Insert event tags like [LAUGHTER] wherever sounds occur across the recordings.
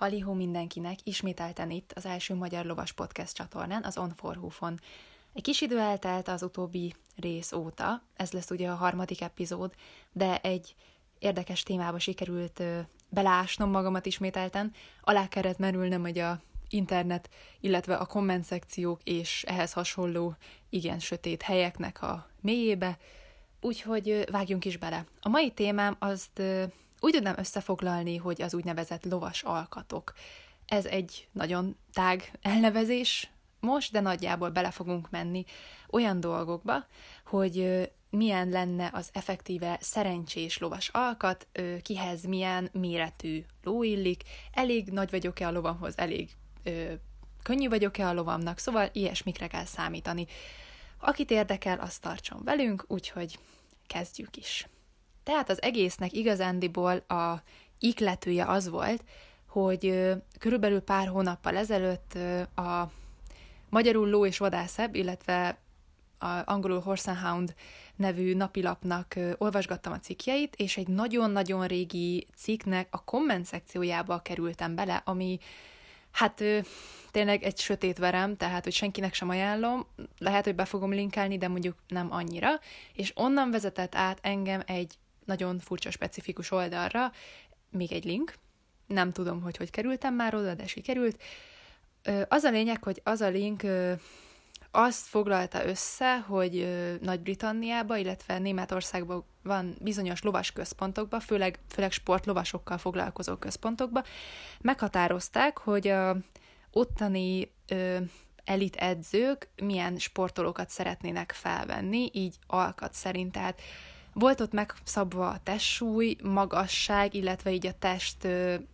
Halihó mindenkinek, ismételten itt az első magyar lovas podcast csatornán, az On for Hoof-on. Egy kis idő eltelt az utóbbi rész óta, ez lesz ugye a harmadik epizód, de egy érdekes témába sikerült belásnom magamat ismételten, alá kellett merülnem, hogy a internet, illetve a komment szekciók és ehhez hasonló igen sötét helyeknek a mélyébe, úgyhogy vágjunk is bele. A mai témám azt úgy tudnám összefoglalni, hogy az úgynevezett lovas alkatok. Ez egy nagyon tág elnevezés most, de nagyjából bele fogunk menni olyan dolgokba, hogy milyen lenne az effektíve szerencsés lovas alkat, kihez milyen méretű ló illik, elég nagy vagyok-e a lovamhoz, elég ö, könnyű vagyok-e a lovamnak, szóval ilyesmikre kell számítani. Akit érdekel, azt tartson velünk, úgyhogy kezdjük is. Tehát az egésznek igazándiból a ikletője az volt, hogy körülbelül pár hónappal ezelőtt a magyarul ló és vadászebb, illetve a angolul Horse and Hound nevű napilapnak olvasgattam a cikkjeit, és egy nagyon-nagyon régi cikknek a komment szekciójába kerültem bele, ami hát tényleg egy sötét verem, tehát hogy senkinek sem ajánlom, lehet, hogy be fogom linkelni, de mondjuk nem annyira, és onnan vezetett át engem egy nagyon furcsa, specifikus oldalra, még egy link, nem tudom, hogy hogy kerültem már oda, de sikerült. Az a lényeg, hogy az a link azt foglalta össze, hogy Nagy-Britanniába, illetve Németországban van bizonyos lovas központokba, főleg, főleg sportlovasokkal foglalkozó központokba, meghatározták, hogy a ottani elit edzők milyen sportolókat szeretnének felvenni, így alkat szerint. Tehát volt ott megszabva a testsúly, magasság, illetve így a test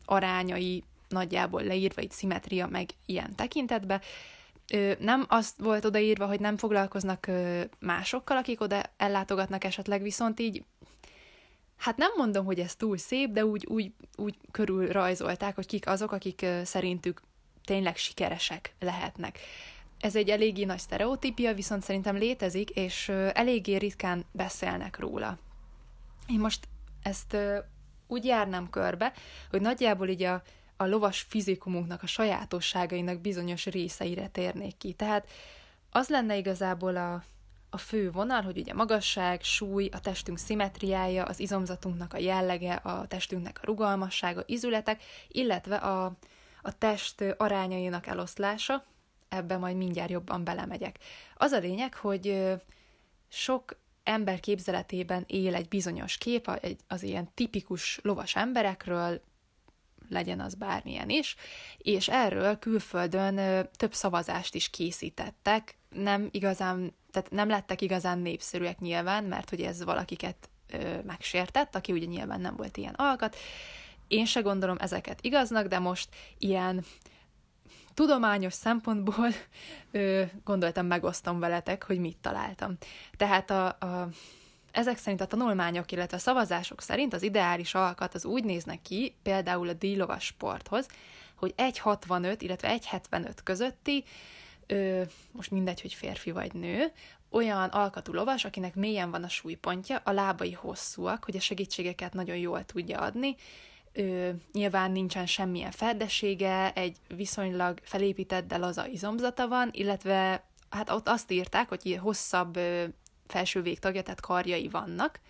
arányai nagyjából leírva, így szimetria meg ilyen tekintetbe. Nem azt volt odaírva, hogy nem foglalkoznak másokkal, akik oda ellátogatnak esetleg, viszont így Hát nem mondom, hogy ez túl szép, de úgy, úgy, úgy körül rajzolták, hogy kik azok, akik szerintük tényleg sikeresek lehetnek. Ez egy eléggé nagy sztereotípia, viszont szerintem létezik, és eléggé ritkán beszélnek róla. Én most ezt úgy járnám körbe, hogy nagyjából így a, a lovas fizikumunknak, a sajátosságainak bizonyos részeire térnék ki. Tehát az lenne igazából a, a fő vonal, hogy ugye magasság, súly, a testünk szimetriája, az izomzatunknak a jellege, a testünknek a rugalmassága, izületek, illetve a, a test arányainak eloszlása, ebbe majd mindjárt jobban belemegyek. Az a lényeg, hogy sok ember képzeletében él egy bizonyos kép, az ilyen tipikus lovas emberekről, legyen az bármilyen is, és erről külföldön több szavazást is készítettek, nem igazán, tehát nem lettek igazán népszerűek nyilván, mert hogy ez valakiket ö, megsértett, aki ugye nyilván nem volt ilyen alkat. Én se gondolom ezeket igaznak, de most ilyen tudományos szempontból [LAUGHS] ö, gondoltam, megosztom veletek, hogy mit találtam. Tehát a, a, ezek szerint a tanulmányok, illetve a szavazások szerint az ideális alkat az úgy néznek ki, például a díjlovas sporthoz, hogy 1,65, illetve 1,75 közötti, ö, most mindegy, hogy férfi vagy nő, olyan alkatú lovas, akinek mélyen van a súlypontja, a lábai hosszúak, hogy a segítségeket nagyon jól tudja adni, ö, nyilván nincsen semmilyen ferdessége, egy viszonylag felépített, de laza izomzata van, illetve hát ott azt írták, hogy hosszabb ö, felső végtagja, tehát karjai vannak,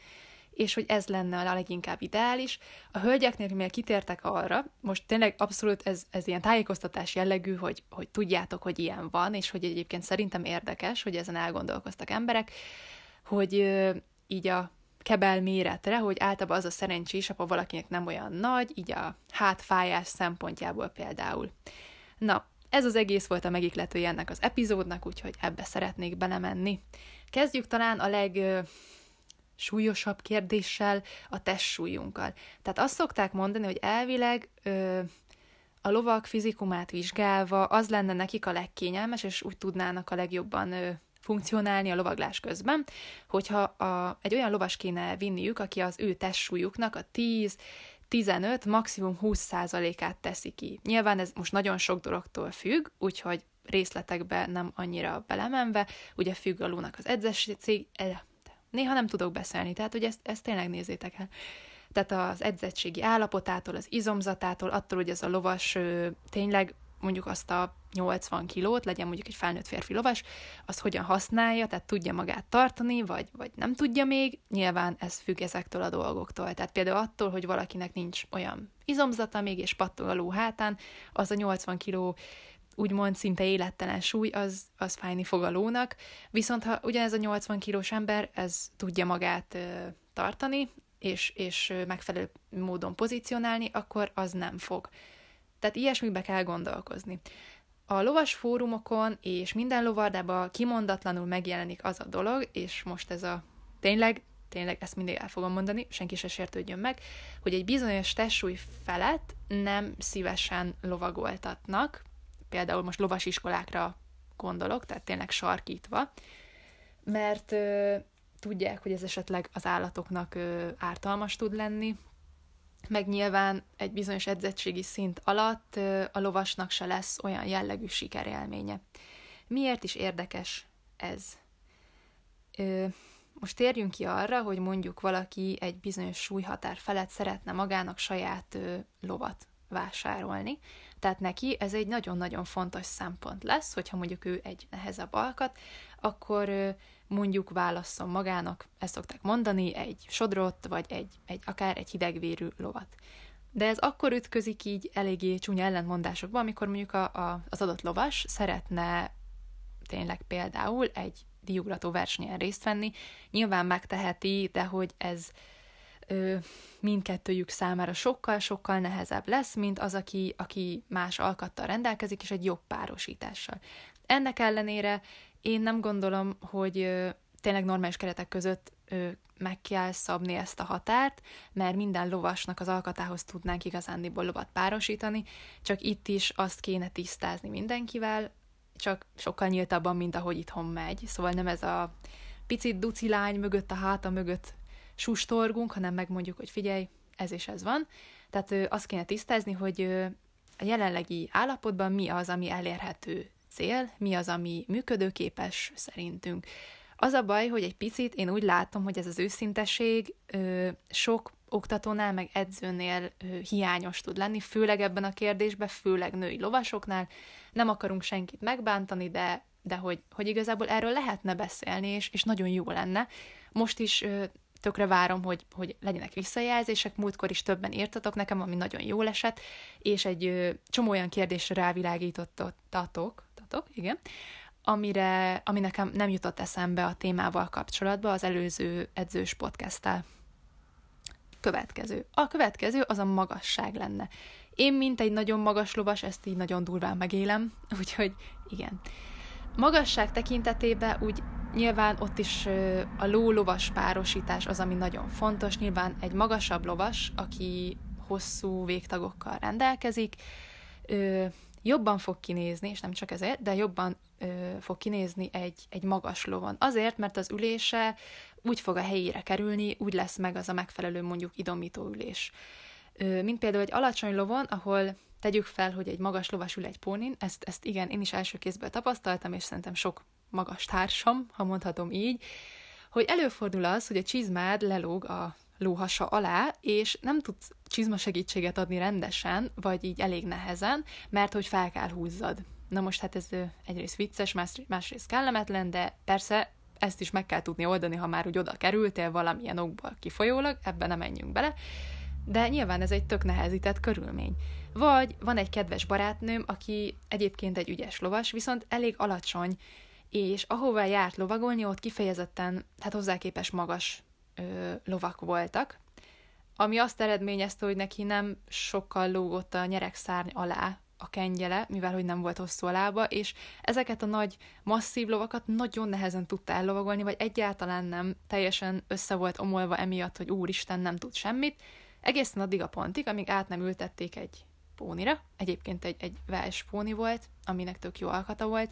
és hogy ez lenne a leginkább ideális. A hölgyeknél, mivel kitértek arra, most tényleg abszolút ez, ez ilyen tájékoztatás jellegű, hogy, hogy tudjátok, hogy ilyen van, és hogy egyébként szerintem érdekes, hogy ezen elgondolkoztak emberek, hogy ö, így a kebel méretre, hogy általában az a szerencsés, ha valakinek nem olyan nagy, így a hátfájás szempontjából például. Na, ez az egész volt a megikletője ennek az epizódnak, úgyhogy ebbe szeretnék belemenni. Kezdjük talán a leg súlyosabb kérdéssel, a testsúlyunkkal. Tehát azt szokták mondani, hogy elvileg ö, a lovak fizikumát vizsgálva az lenne nekik a legkényelmes, és úgy tudnának a legjobban ö, funkcionálni a lovaglás közben, hogyha a, egy olyan lovas kéne vinniük, aki az ő testsúlyuknak a 10, 15, maximum 20%-át teszi ki. Nyilván ez most nagyon sok dologtól függ, úgyhogy részletekbe nem annyira belemenve, ugye függ a lónak az edzési cég, eh, néha nem tudok beszélni, tehát hogy ezt, ezt tényleg nézzétek el. Tehát az edzettségi állapotától, az izomzatától, attól, hogy ez a lovas tényleg mondjuk azt a 80 kilót, legyen mondjuk egy felnőtt férfi lovas, azt hogyan használja, tehát tudja magát tartani, vagy, vagy nem tudja még, nyilván ez függ ezektől a dolgoktól. Tehát például attól, hogy valakinek nincs olyan izomzata még, és pattog a ló hátán, az a 80 kiló úgymond szinte élettelen súly, az, az fájni fog a lónak, viszont ha ugyanez a 80 kilós ember, ez tudja magát ö, tartani, és, és megfelelő módon pozícionálni, akkor az nem fog. Tehát ilyesmibe kell gondolkozni. A lovas fórumokon és minden lovardában kimondatlanul megjelenik az a dolog, és most ez a tényleg, tényleg ezt mindig el fogom mondani, senki se sértődjön meg, hogy egy bizonyos testsúly felett nem szívesen lovagoltatnak, például most lovasiskolákra gondolok, tehát tényleg sarkítva, mert ö, tudják, hogy ez esetleg az állatoknak ö, ártalmas tud lenni, meg nyilván egy bizonyos edzettségi szint alatt a lovasnak se lesz olyan jellegű sikerélménye. Miért is érdekes ez? Most térjünk ki arra, hogy mondjuk valaki egy bizonyos súlyhatár felett szeretne magának saját lovat vásárolni. Tehát neki ez egy nagyon-nagyon fontos szempont lesz, hogyha mondjuk ő egy nehezebb alkat, akkor mondjuk válasszon magának, ezt szokták mondani, egy sodrot, vagy egy, egy akár egy hidegvérű lovat. De ez akkor ütközik így eléggé csúnya ellentmondásokba, amikor mondjuk a, a, az adott lovas szeretne tényleg például egy diugrató versenyen részt venni, nyilván megteheti, de hogy ez ö, mindkettőjük számára sokkal-sokkal nehezebb lesz, mint az, aki, aki más alkattal rendelkezik, és egy jobb párosítással. Ennek ellenére én nem gondolom, hogy tényleg normális keretek között meg kell szabni ezt a határt, mert minden lovasnak az alkatához tudnánk igazándiból lovat párosítani, csak itt is azt kéne tisztázni mindenkivel, csak sokkal nyíltabban, mint ahogy itthon megy. Szóval nem ez a picit duci lány mögött, a háta mögött sustorgunk, hanem megmondjuk, hogy figyelj, ez és ez van. Tehát azt kéne tisztázni, hogy a jelenlegi állapotban mi az, ami elérhető cél, mi az, ami működőképes szerintünk. Az a baj, hogy egy picit én úgy látom, hogy ez az őszinteség ö, sok oktatónál, meg edzőnél ö, hiányos tud lenni, főleg ebben a kérdésben, főleg női lovasoknál. Nem akarunk senkit megbántani, de, de hogy, hogy igazából erről lehetne beszélni, és, és nagyon jó lenne. Most is ö, tökre várom, hogy, hogy legyenek visszajelzések, múltkor is többen írtatok nekem, ami nagyon jól esett, és egy ö, csomó olyan kérdésre rávilágítottatok, tatok, igen, amire, ami nekem nem jutott eszembe a témával kapcsolatban az előző edzős podcasttel. Következő. A következő az a magasság lenne. Én, mint egy nagyon magas lovas, ezt így nagyon durván megélem, [LAUGHS] úgyhogy igen. Magasság tekintetében úgy nyilván ott is a ló-lovas párosítás az, ami nagyon fontos. Nyilván egy magasabb lovas, aki hosszú végtagokkal rendelkezik, jobban fog kinézni, és nem csak ezért, de jobban ö, fog kinézni egy, egy magas lovon. Azért, mert az ülése úgy fog a helyére kerülni, úgy lesz meg az a megfelelő mondjuk idomító ülés. Ö, mint például egy alacsony lovon, ahol tegyük fel, hogy egy magas lovas ül egy pónin, ezt, ezt igen, én is első kézből tapasztaltam, és szerintem sok magas társam, ha mondhatom így, hogy előfordul az, hogy a csizmád lelóg a lóhasa alá, és nem tudsz csizma segítséget adni rendesen, vagy így elég nehezen, mert hogy fel kell húzzad. Na most hát ez egyrészt vicces, más, másrészt kellemetlen, de persze ezt is meg kell tudni oldani, ha már úgy oda kerültél valamilyen okból kifolyólag, ebben nem menjünk bele, de nyilván ez egy tök nehezített körülmény. Vagy van egy kedves barátnőm, aki egyébként egy ügyes lovas, viszont elég alacsony, és ahová járt lovagolni, ott kifejezetten, hát hozzá képes magas ö, lovak voltak, ami azt eredményezte, hogy neki nem sokkal lógott a nyeregszárny alá a kengyele, mivel hogy nem volt hosszú a lába, és ezeket a nagy, masszív lovakat nagyon nehezen tudta ellovagolni, vagy egyáltalán nem, teljesen össze volt omolva emiatt, hogy úristen, nem tud semmit, egészen addig a pontig, amíg át nem ültették egy pónira, egyébként egy, egy Welsh póni volt, aminek tök jó alkata volt,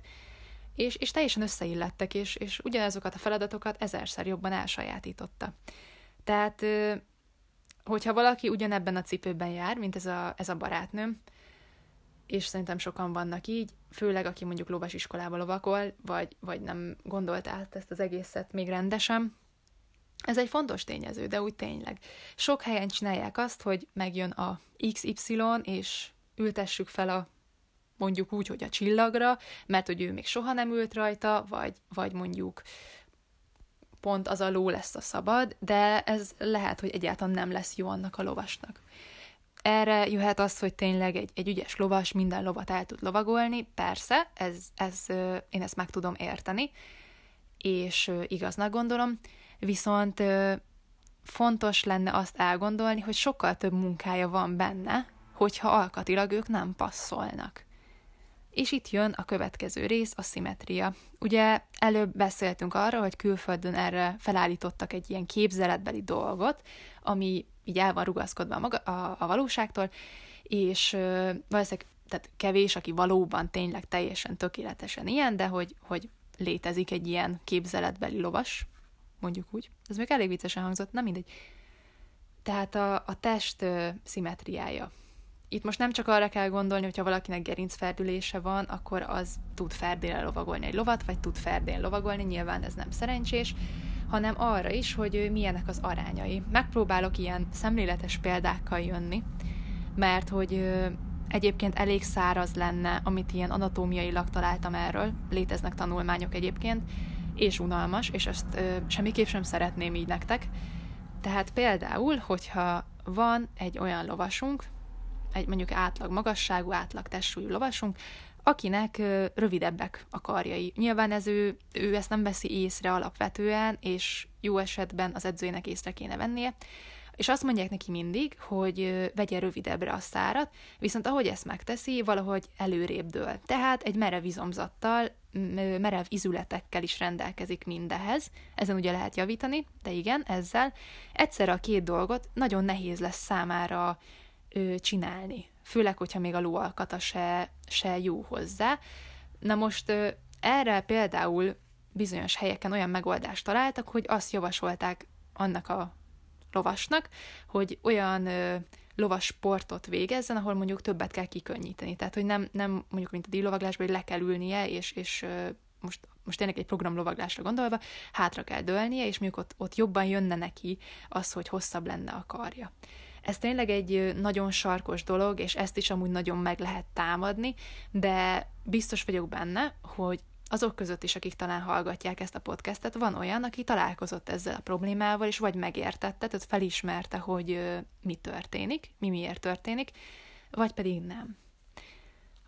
és, és teljesen összeillettek, és, és ugyanazokat a feladatokat ezerszer jobban elsajátította. Tehát, hogyha valaki ugyanebben a cipőben jár, mint ez a, ez a barátnőm, és szerintem sokan vannak így, főleg aki mondjuk lovas iskolába lovakol, vagy, vagy nem gondolt át ezt az egészet még rendesen, Ez egy fontos tényező, de úgy tényleg. Sok helyen csinálják azt, hogy megjön a XY, és ültessük fel a mondjuk úgy, hogy a csillagra, mert hogy ő még soha nem ült rajta, vagy, vagy mondjuk pont az a ló lesz a szabad, de ez lehet, hogy egyáltalán nem lesz jó annak a lovasnak. Erre jöhet az, hogy tényleg egy, egy ügyes lovas minden lovat el tud lovagolni, persze, ez, ez, én ezt meg tudom érteni, és igaznak gondolom, viszont fontos lenne azt elgondolni, hogy sokkal több munkája van benne, hogyha alkatilag ők nem passzolnak. És itt jön a következő rész, a szimetria. Ugye előbb beszéltünk arra, hogy külföldön erre felállítottak egy ilyen képzeletbeli dolgot, ami így el van rugaszkodva a, maga, a, a valóságtól, és ö, valószínűleg tehát kevés, aki valóban tényleg teljesen tökéletesen ilyen, de hogy, hogy létezik egy ilyen képzeletbeli lovas, mondjuk úgy. Ez még elég viccesen hangzott, nem mindegy. Tehát a, a test ö, szimetriája itt most nem csak arra kell gondolni, hogyha valakinek gerincferdülése van, akkor az tud ferdélre lovagolni egy lovat, vagy tud ferdén lovagolni, nyilván ez nem szerencsés, hanem arra is, hogy milyenek az arányai. Megpróbálok ilyen szemléletes példákkal jönni, mert hogy egyébként elég száraz lenne, amit ilyen anatómiailag találtam erről, léteznek tanulmányok egyébként, és unalmas, és ezt ö, semmiképp sem szeretném így nektek. Tehát például, hogyha van egy olyan lovasunk, egy mondjuk átlag magasságú, átlag testsúlyú lovasunk, akinek rövidebbek a karjai. Nyilván ez ő, ő ezt nem veszi észre alapvetően, és jó esetben az edzőjének észre kéne vennie, és azt mondják neki mindig, hogy vegye rövidebbre a szárat, viszont ahogy ezt megteszi, valahogy előrébb dől. Tehát egy merev izomzattal, merev izületekkel is rendelkezik mindehez. Ezen ugye lehet javítani, de igen, ezzel. Egyszerre a két dolgot nagyon nehéz lesz számára ö, csinálni. Főleg, hogyha még a lóalkata se, se jó hozzá. Na most ö, erre például bizonyos helyeken olyan megoldást találtak, hogy azt javasolták annak a lovasnak, hogy olyan ö, lovas sportot végezzen, ahol mondjuk többet kell kikönnyíteni. Tehát, hogy nem, nem mondjuk, mint a díjlovaglásban, hogy le kell ülnie, és, és ö, most, most tényleg egy programlovaglásra gondolva, hátra kell dőlnie, és mondjuk ott, ott jobban jönne neki az, hogy hosszabb lenne a karja. Ez tényleg egy nagyon sarkos dolog, és ezt is amúgy nagyon meg lehet támadni, de biztos vagyok benne, hogy azok között is, akik talán hallgatják ezt a podcastet, van olyan, aki találkozott ezzel a problémával, és vagy megértette, tehát felismerte, hogy mi történik, mi miért történik, vagy pedig nem.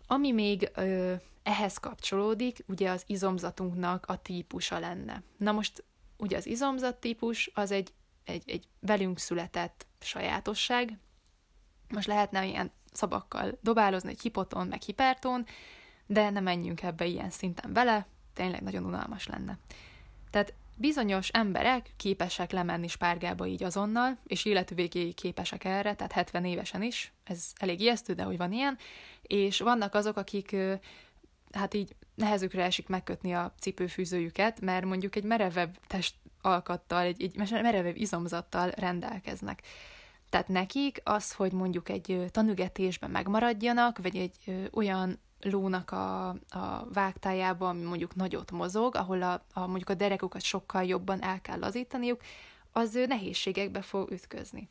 Ami még ö, ehhez kapcsolódik, ugye az izomzatunknak a típusa lenne. Na most ugye az izomzat típus az egy egy, egy velünk született sajátosság. Most lehetne ilyen szabakkal dobálozni, egy hipoton, meg hiperton, de nem menjünk ebbe ilyen szinten bele, tényleg nagyon unalmas lenne. Tehát bizonyos emberek képesek lemenni spárgába így azonnal, és életvégéig képesek erre, tehát 70 évesen is, ez elég ijesztő, de hogy van ilyen, és vannak azok, akik hát így nehezükre esik megkötni a cipőfűzőjüket, mert mondjuk egy merevebb test alkattal, egy, egy merevebb izomzattal rendelkeznek. Tehát nekik az, hogy mondjuk egy tanügetésben megmaradjanak, vagy egy olyan lónak a, a vágtájában, ami mondjuk nagyot mozog, ahol a, a, mondjuk a derekukat sokkal jobban el kell lazítaniuk, az ő nehézségekbe fog ütközni.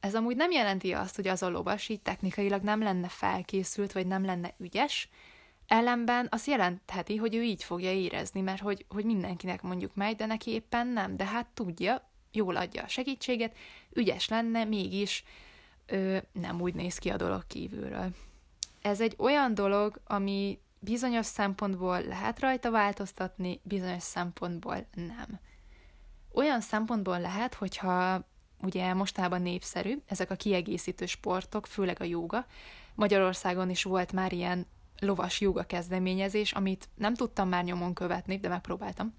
Ez amúgy nem jelenti azt, hogy az a lovas így technikailag nem lenne felkészült, vagy nem lenne ügyes, Ellenben azt jelentheti, hogy ő így fogja érezni, mert hogy, hogy mindenkinek mondjuk megy, de neki éppen nem, de hát tudja, jól adja a segítséget, ügyes lenne, mégis ö, nem úgy néz ki a dolog kívülről. Ez egy olyan dolog, ami bizonyos szempontból lehet rajta változtatni, bizonyos szempontból nem. Olyan szempontból lehet, hogyha ugye mostában népszerű, ezek a kiegészítő sportok, főleg a jóga, Magyarországon is volt már ilyen lovas joga kezdeményezés, amit nem tudtam már nyomon követni, de megpróbáltam,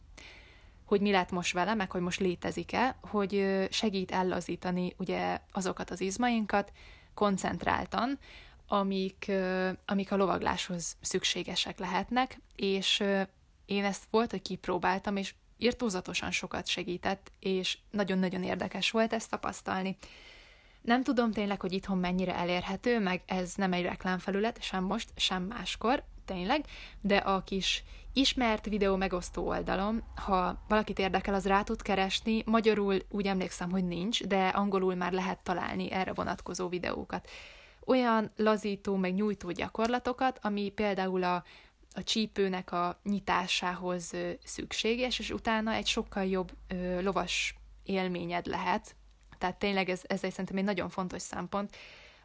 hogy mi lett most vele, meg hogy most létezik-e, hogy segít ellazítani ugye azokat az izmainkat koncentráltan, amik, amik a lovagláshoz szükségesek lehetnek, és én ezt volt, hogy kipróbáltam, és írtózatosan sokat segített, és nagyon-nagyon érdekes volt ezt tapasztalni. Nem tudom tényleg, hogy itthon mennyire elérhető, meg ez nem egy reklámfelület, sem most, sem máskor, tényleg, de a kis ismert videó megosztó oldalom, ha valakit érdekel, az rá tud keresni, magyarul úgy emlékszem, hogy nincs, de angolul már lehet találni erre vonatkozó videókat. Olyan lazító, meg nyújtó gyakorlatokat, ami például a, a csípőnek a nyitásához szükséges, és utána egy sokkal jobb ö, lovas élményed lehet. Tehát tényleg ez, ez egy szerintem egy nagyon fontos szempont,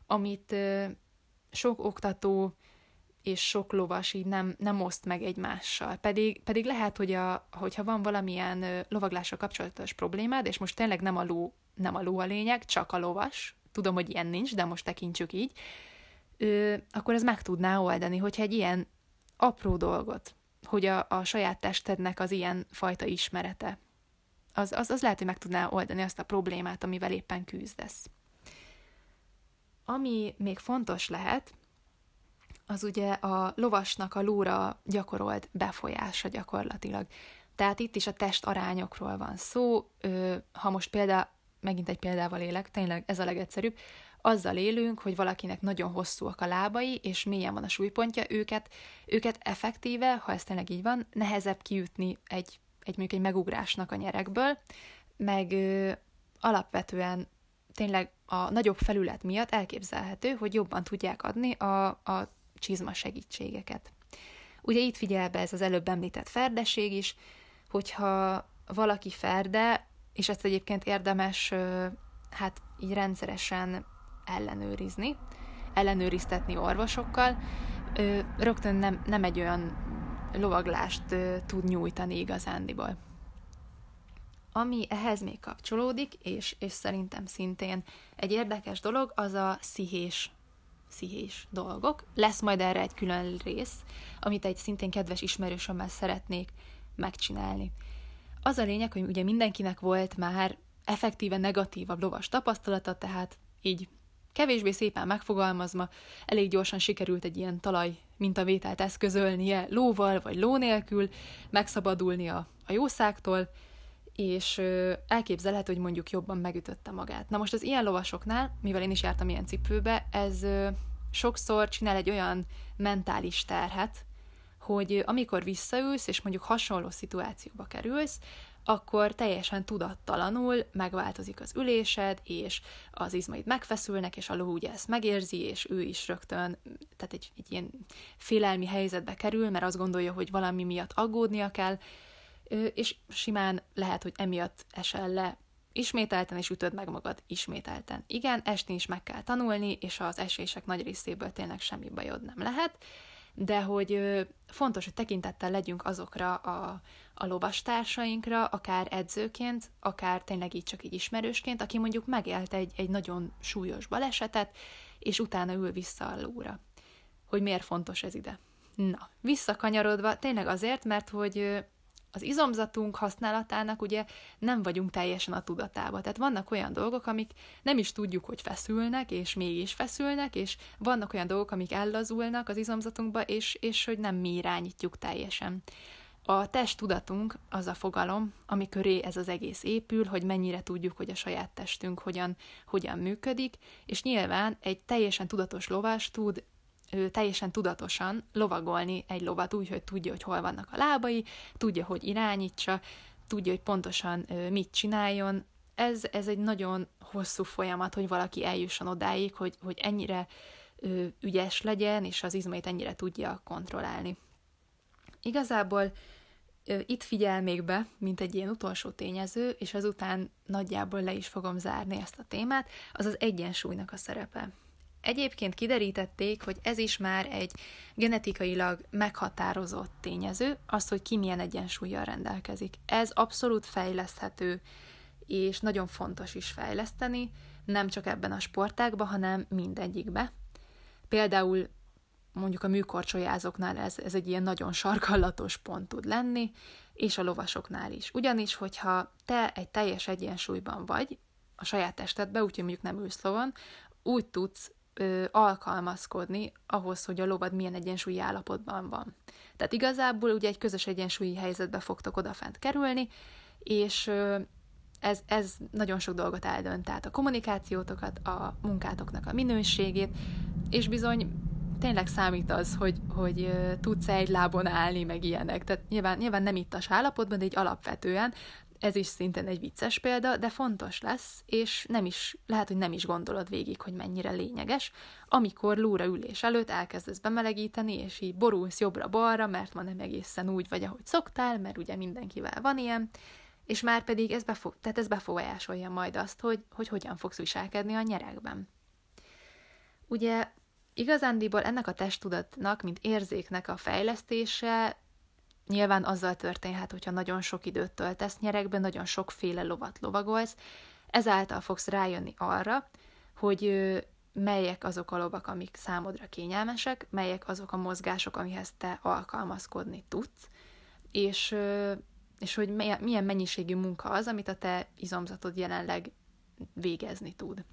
amit sok oktató és sok lovas így nem, nem oszt meg egymással. Pedig, pedig lehet, hogy a, hogyha van valamilyen lovaglással kapcsolatos problémád, és most tényleg nem a ló, nem a ló a lényeg, csak a lovas, tudom, hogy ilyen nincs, de most tekintsük így, ö, akkor ez meg tudná oldani, hogyha egy ilyen apró dolgot, hogy a, a saját testednek az ilyen fajta ismerete, az, az, az lehet, hogy meg tudná oldani azt a problémát, amivel éppen küzdesz. Ami még fontos lehet, az ugye a lovasnak a lóra gyakorolt befolyása gyakorlatilag. Tehát itt is a test arányokról van szó. Ha most példa, megint egy példával élek, tényleg ez a legegyszerűbb, azzal élünk, hogy valakinek nagyon hosszúak a lábai, és mélyen van a súlypontja, őket, őket effektíve, ha ez tényleg így van, nehezebb kiütni egy, egy mondjuk egy megugrásnak a nyerekből, meg ö, alapvetően tényleg a nagyobb felület miatt elképzelhető, hogy jobban tudják adni a, a csizma segítségeket. Ugye itt figyel be ez az előbb említett ferdeség is, hogyha valaki ferde, és ezt egyébként érdemes hát így rendszeresen ellenőrizni, ellenőriztetni orvosokkal, rögtön nem, nem egy olyan lovaglást tud nyújtani igazándiból. Ami ehhez még kapcsolódik, és, és szerintem szintén egy érdekes dolog, az a szihés szihés dolgok. Lesz majd erre egy külön rész, amit egy szintén kedves ismerősömmel szeretnék megcsinálni. Az a lényeg, hogy ugye mindenkinek volt már effektíve negatívabb lovas tapasztalata, tehát így kevésbé szépen megfogalmazva, elég gyorsan sikerült egy ilyen talaj mintavételt eszközölnie lóval vagy ló nélkül, megszabadulni a, a jószágtól, és elképzelhető, hogy mondjuk jobban megütötte magát. Na most az ilyen lovasoknál, mivel én is jártam ilyen cipőbe, ez sokszor csinál egy olyan mentális terhet, hogy amikor visszaülsz, és mondjuk hasonló szituációba kerülsz, akkor teljesen tudattalanul megváltozik az ülésed, és az izmaid megfeszülnek, és a ló ugye ezt megérzi, és ő is rögtön, tehát egy, egy ilyen félelmi helyzetbe kerül, mert azt gondolja, hogy valami miatt aggódnia kell, és simán lehet, hogy emiatt esel le ismételten, és ütöd meg magad ismételten. Igen, esni is meg kell tanulni, és az esések nagy részéből tényleg semmi bajod nem lehet, de hogy fontos, hogy tekintettel legyünk azokra a, a lovastársainkra, akár edzőként, akár tényleg így csak így ismerősként, aki mondjuk megélt egy, egy nagyon súlyos balesetet, és utána ül vissza a lóra. Hogy miért fontos ez ide? Na, visszakanyarodva, tényleg azért, mert hogy az izomzatunk használatának ugye nem vagyunk teljesen a tudatába. Tehát vannak olyan dolgok, amik nem is tudjuk, hogy feszülnek, és mégis feszülnek, és vannak olyan dolgok, amik ellazulnak az izomzatunkba, és, és hogy nem mi irányítjuk teljesen. A testtudatunk az a fogalom, ami köré ez az egész épül, hogy mennyire tudjuk, hogy a saját testünk hogyan, hogyan működik, és nyilván egy teljesen tudatos lovas tud ő teljesen tudatosan lovagolni egy lovat úgy, hogy tudja, hogy hol vannak a lábai, tudja, hogy irányítsa, tudja, hogy pontosan mit csináljon. Ez, ez egy nagyon hosszú folyamat, hogy valaki eljusson odáig, hogy, hogy ennyire ügyes legyen, és az izmait ennyire tudja kontrollálni. Igazából itt figyel még be, mint egy ilyen utolsó tényező, és azután nagyjából le is fogom zárni ezt a témát, az az egyensúlynak a szerepe. Egyébként kiderítették, hogy ez is már egy genetikailag meghatározott tényező, az, hogy ki milyen egyensúlyjal rendelkezik. Ez abszolút fejleszthető, és nagyon fontos is fejleszteni, nem csak ebben a sportágban, hanem mindegyikbe. Például mondjuk a műkorcsolyázóknál ez, ez egy ilyen nagyon sarkallatos pont tud lenni, és a lovasoknál is. Ugyanis, hogyha te egy teljes egyensúlyban vagy, a saját testedbe, úgyhogy mondjuk nem ülsz lovon, úgy tudsz ö, alkalmazkodni ahhoz, hogy a lovad milyen egyensúlyi állapotban van. Tehát igazából ugye egy közös egyensúlyi helyzetbe fogtok odafent kerülni, és ö, ez, ez nagyon sok dolgot eldönt, tehát a kommunikációtokat, a munkátoknak a minőségét, és bizony tényleg számít az, hogy, hogy tudsz egy lábon állni, meg ilyenek. Tehát nyilván, nyilván nem itt a állapotban, de egy alapvetően ez is szintén egy vicces példa, de fontos lesz, és nem is, lehet, hogy nem is gondolod végig, hogy mennyire lényeges, amikor lóra ülés előtt elkezdesz bemelegíteni, és így borulsz jobbra-balra, mert ma nem egészen úgy vagy, ahogy szoktál, mert ugye mindenkivel van ilyen, és már pedig ez, befo- tehát ez befolyásolja majd azt, hogy, hogy hogyan fogsz viselkedni a nyerekben. Ugye igazándiból ennek a testtudatnak, mint érzéknek a fejlesztése nyilván azzal történhet, hogyha nagyon sok időt töltesz nyerekben, nagyon sokféle lovat lovagolsz, ezáltal fogsz rájönni arra, hogy melyek azok a lovak, amik számodra kényelmesek, melyek azok a mozgások, amihez te alkalmazkodni tudsz, és és hogy milyen mennyiségű munka az, amit a te izomzatod jelenleg végezni tud.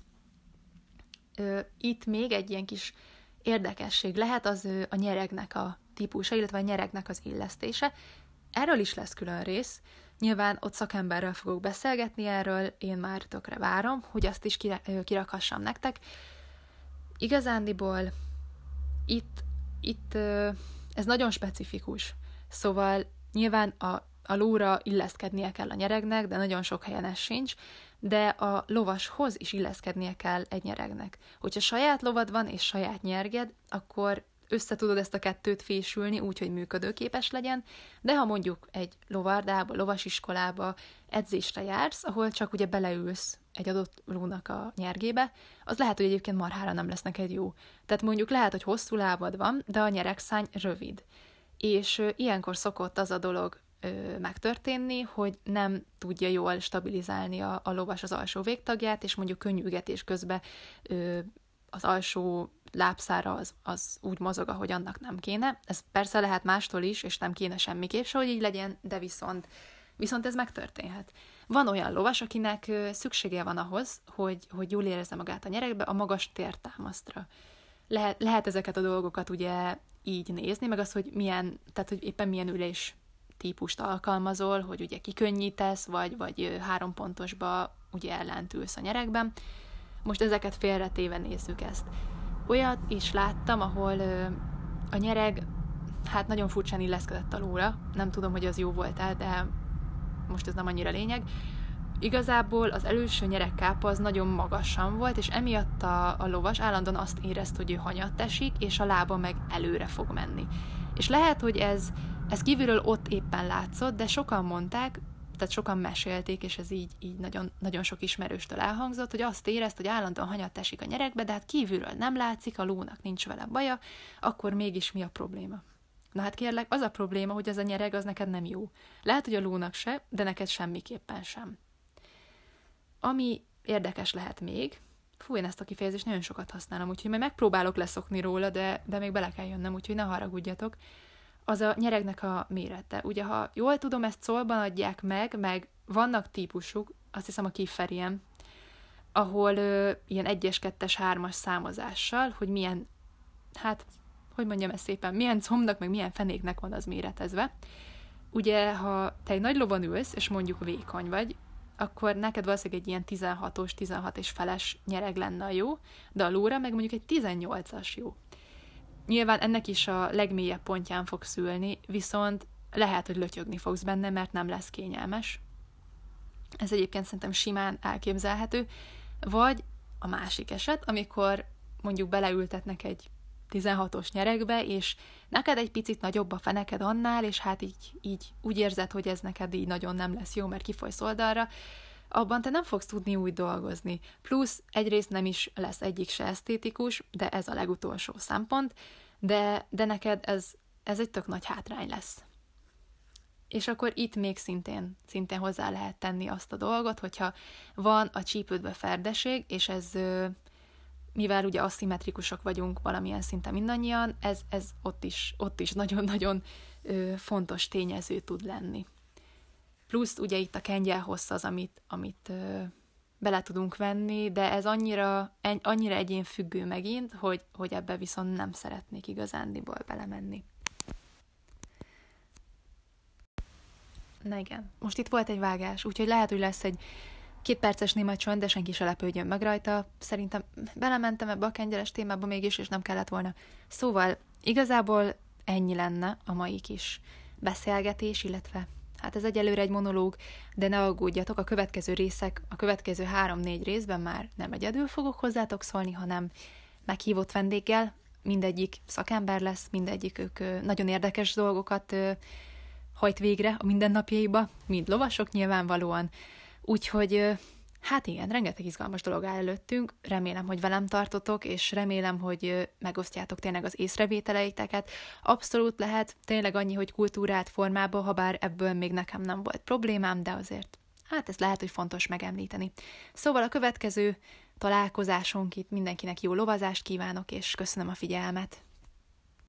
Itt még egy ilyen kis érdekesség lehet az a nyeregnek a típusa, illetve a nyeregnek az illesztése. Erről is lesz külön rész. Nyilván ott szakemberrel fogok beszélgetni erről, én már tökre várom, hogy azt is kirakassam nektek. Igazándiból itt, itt ez nagyon specifikus. Szóval nyilván a a lóra illeszkednie kell a nyeregnek, de nagyon sok helyen ez sincs, de a lovashoz is illeszkednie kell egy nyeregnek. Hogyha saját lovad van és saját nyerged, akkor össze tudod ezt a kettőt fésülni úgy, hogy működőképes legyen, de ha mondjuk egy lovardába, lovasiskolába edzésre jársz, ahol csak ugye beleülsz egy adott lónak a nyergébe, az lehet, hogy egyébként marhára nem lesz neked jó. Tehát mondjuk lehet, hogy hosszú lábad van, de a nyeregszány rövid. És ilyenkor szokott az a dolog ö, megtörténni, hogy nem tudja jól stabilizálni a, a lovas az alsó végtagját, és mondjuk könnyűgetés közben ö, az alsó lábszára az, az úgy mozog, ahogy annak nem kéne. Ez persze lehet mástól is, és nem kéne semmiképp se, hogy így legyen, de viszont, viszont ez megtörténhet. Van olyan lovas, akinek szüksége van ahhoz, hogy, hogy jól érezze magát a nyerekbe, a magas tértámasztra. Lehet, lehet ezeket a dolgokat ugye így nézni, meg az, hogy milyen, tehát hogy éppen milyen ülés típust alkalmazol, hogy ugye kikönnyítesz, vagy, vagy három pontosba ugye ellentülsz a nyerekben. Most ezeket félretéve nézzük ezt. Olyat is láttam, ahol a nyereg hát nagyon furcsán illeszkedett alóra, nem tudom, hogy az jó volt-e, de most ez nem annyira lényeg. Igazából az előső nyerekkápa az nagyon magasan volt, és emiatt a, a lovas állandóan azt érezt, hogy ő hanyat esik, és a lába meg előre fog menni. És lehet, hogy ez ez kívülről ott éppen látszott, de sokan mondták, tehát sokan mesélték, és ez így, így nagyon, nagyon sok ismerőstől elhangzott, hogy azt érezt, hogy állandóan hanyat esik a nyerekbe, de hát kívülről nem látszik, a lónak nincs vele baja, akkor mégis mi a probléma? Na hát kérlek, az a probléma, hogy ez a nyereg az neked nem jó. Lehet, hogy a lónak se, de neked semmiképpen sem. Ami érdekes lehet még, fú, én ezt a kifejezést nagyon sokat használom, úgyhogy majd megpróbálok leszokni róla, de, de még bele kell jönnöm, úgyhogy ne haragudjatok az a nyeregnek a mérete. Ugye, ha jól tudom, ezt szólban adják meg, meg vannak típusuk, azt hiszem a kifferiem, ahol ö, ilyen egyes, kettes, hármas számozással, hogy milyen, hát, hogy mondjam ezt szépen, milyen combnak, meg milyen fenéknek van az méretezve. Ugye, ha te egy nagy lovon ülsz, és mondjuk vékony vagy, akkor neked valószínűleg egy ilyen 16-os, 16 és feles nyereg lenne a jó, de a lóra meg mondjuk egy 18-as jó. Nyilván ennek is a legmélyebb pontján fog szülni, viszont lehet, hogy lötyögni fogsz benne, mert nem lesz kényelmes. Ez egyébként szerintem simán elképzelhető. Vagy a másik eset, amikor mondjuk beleültetnek egy 16-os nyerekbe, és neked egy picit nagyobb a feneked annál, és hát így, így úgy érzed, hogy ez neked így nagyon nem lesz jó, mert kifolysz oldalra, abban te nem fogsz tudni úgy dolgozni. Plusz egyrészt nem is lesz egyik se esztétikus, de ez a legutolsó szempont, de, de neked ez, ez egy tök nagy hátrány lesz. És akkor itt még szintén, szintén hozzá lehet tenni azt a dolgot, hogyha van a csípődbe ferdeség, és ez, mivel ugye aszimmetrikusak vagyunk valamilyen szinten mindannyian, ez, ez ott is, ott is nagyon-nagyon fontos tényező tud lenni. Plusz ugye itt a kengyel hossz az, amit, amit ö, bele tudunk venni, de ez annyira, en, annyira egyén függő megint, hogy, hogy ebbe viszont nem szeretnék igazándiból belemenni. Na igen, most itt volt egy vágás, úgyhogy lehet, hogy lesz egy Két perces néma csönd, de senki se lepődjön meg rajta. Szerintem belementem ebbe a kenyeres témába mégis, és nem kellett volna. Szóval igazából ennyi lenne a mai kis beszélgetés, illetve hát ez egyelőre egy monológ, de ne aggódjatok, a következő részek, a következő három-négy részben már nem egyedül fogok hozzátok szólni, hanem meghívott vendéggel, mindegyik szakember lesz, mindegyik ők nagyon érdekes dolgokat hajt végre a mindennapjaiba, mind lovasok nyilvánvalóan, úgyhogy Hát igen, rengeteg izgalmas dolog áll előttünk, remélem, hogy velem tartotok, és remélem, hogy megosztjátok tényleg az észrevételeiteket. Abszolút lehet, tényleg annyi, hogy kultúrát formába, ha bár ebből még nekem nem volt problémám, de azért, hát ez lehet, hogy fontos megemlíteni. Szóval a következő találkozásunk itt mindenkinek jó lovazást kívánok, és köszönöm a figyelmet!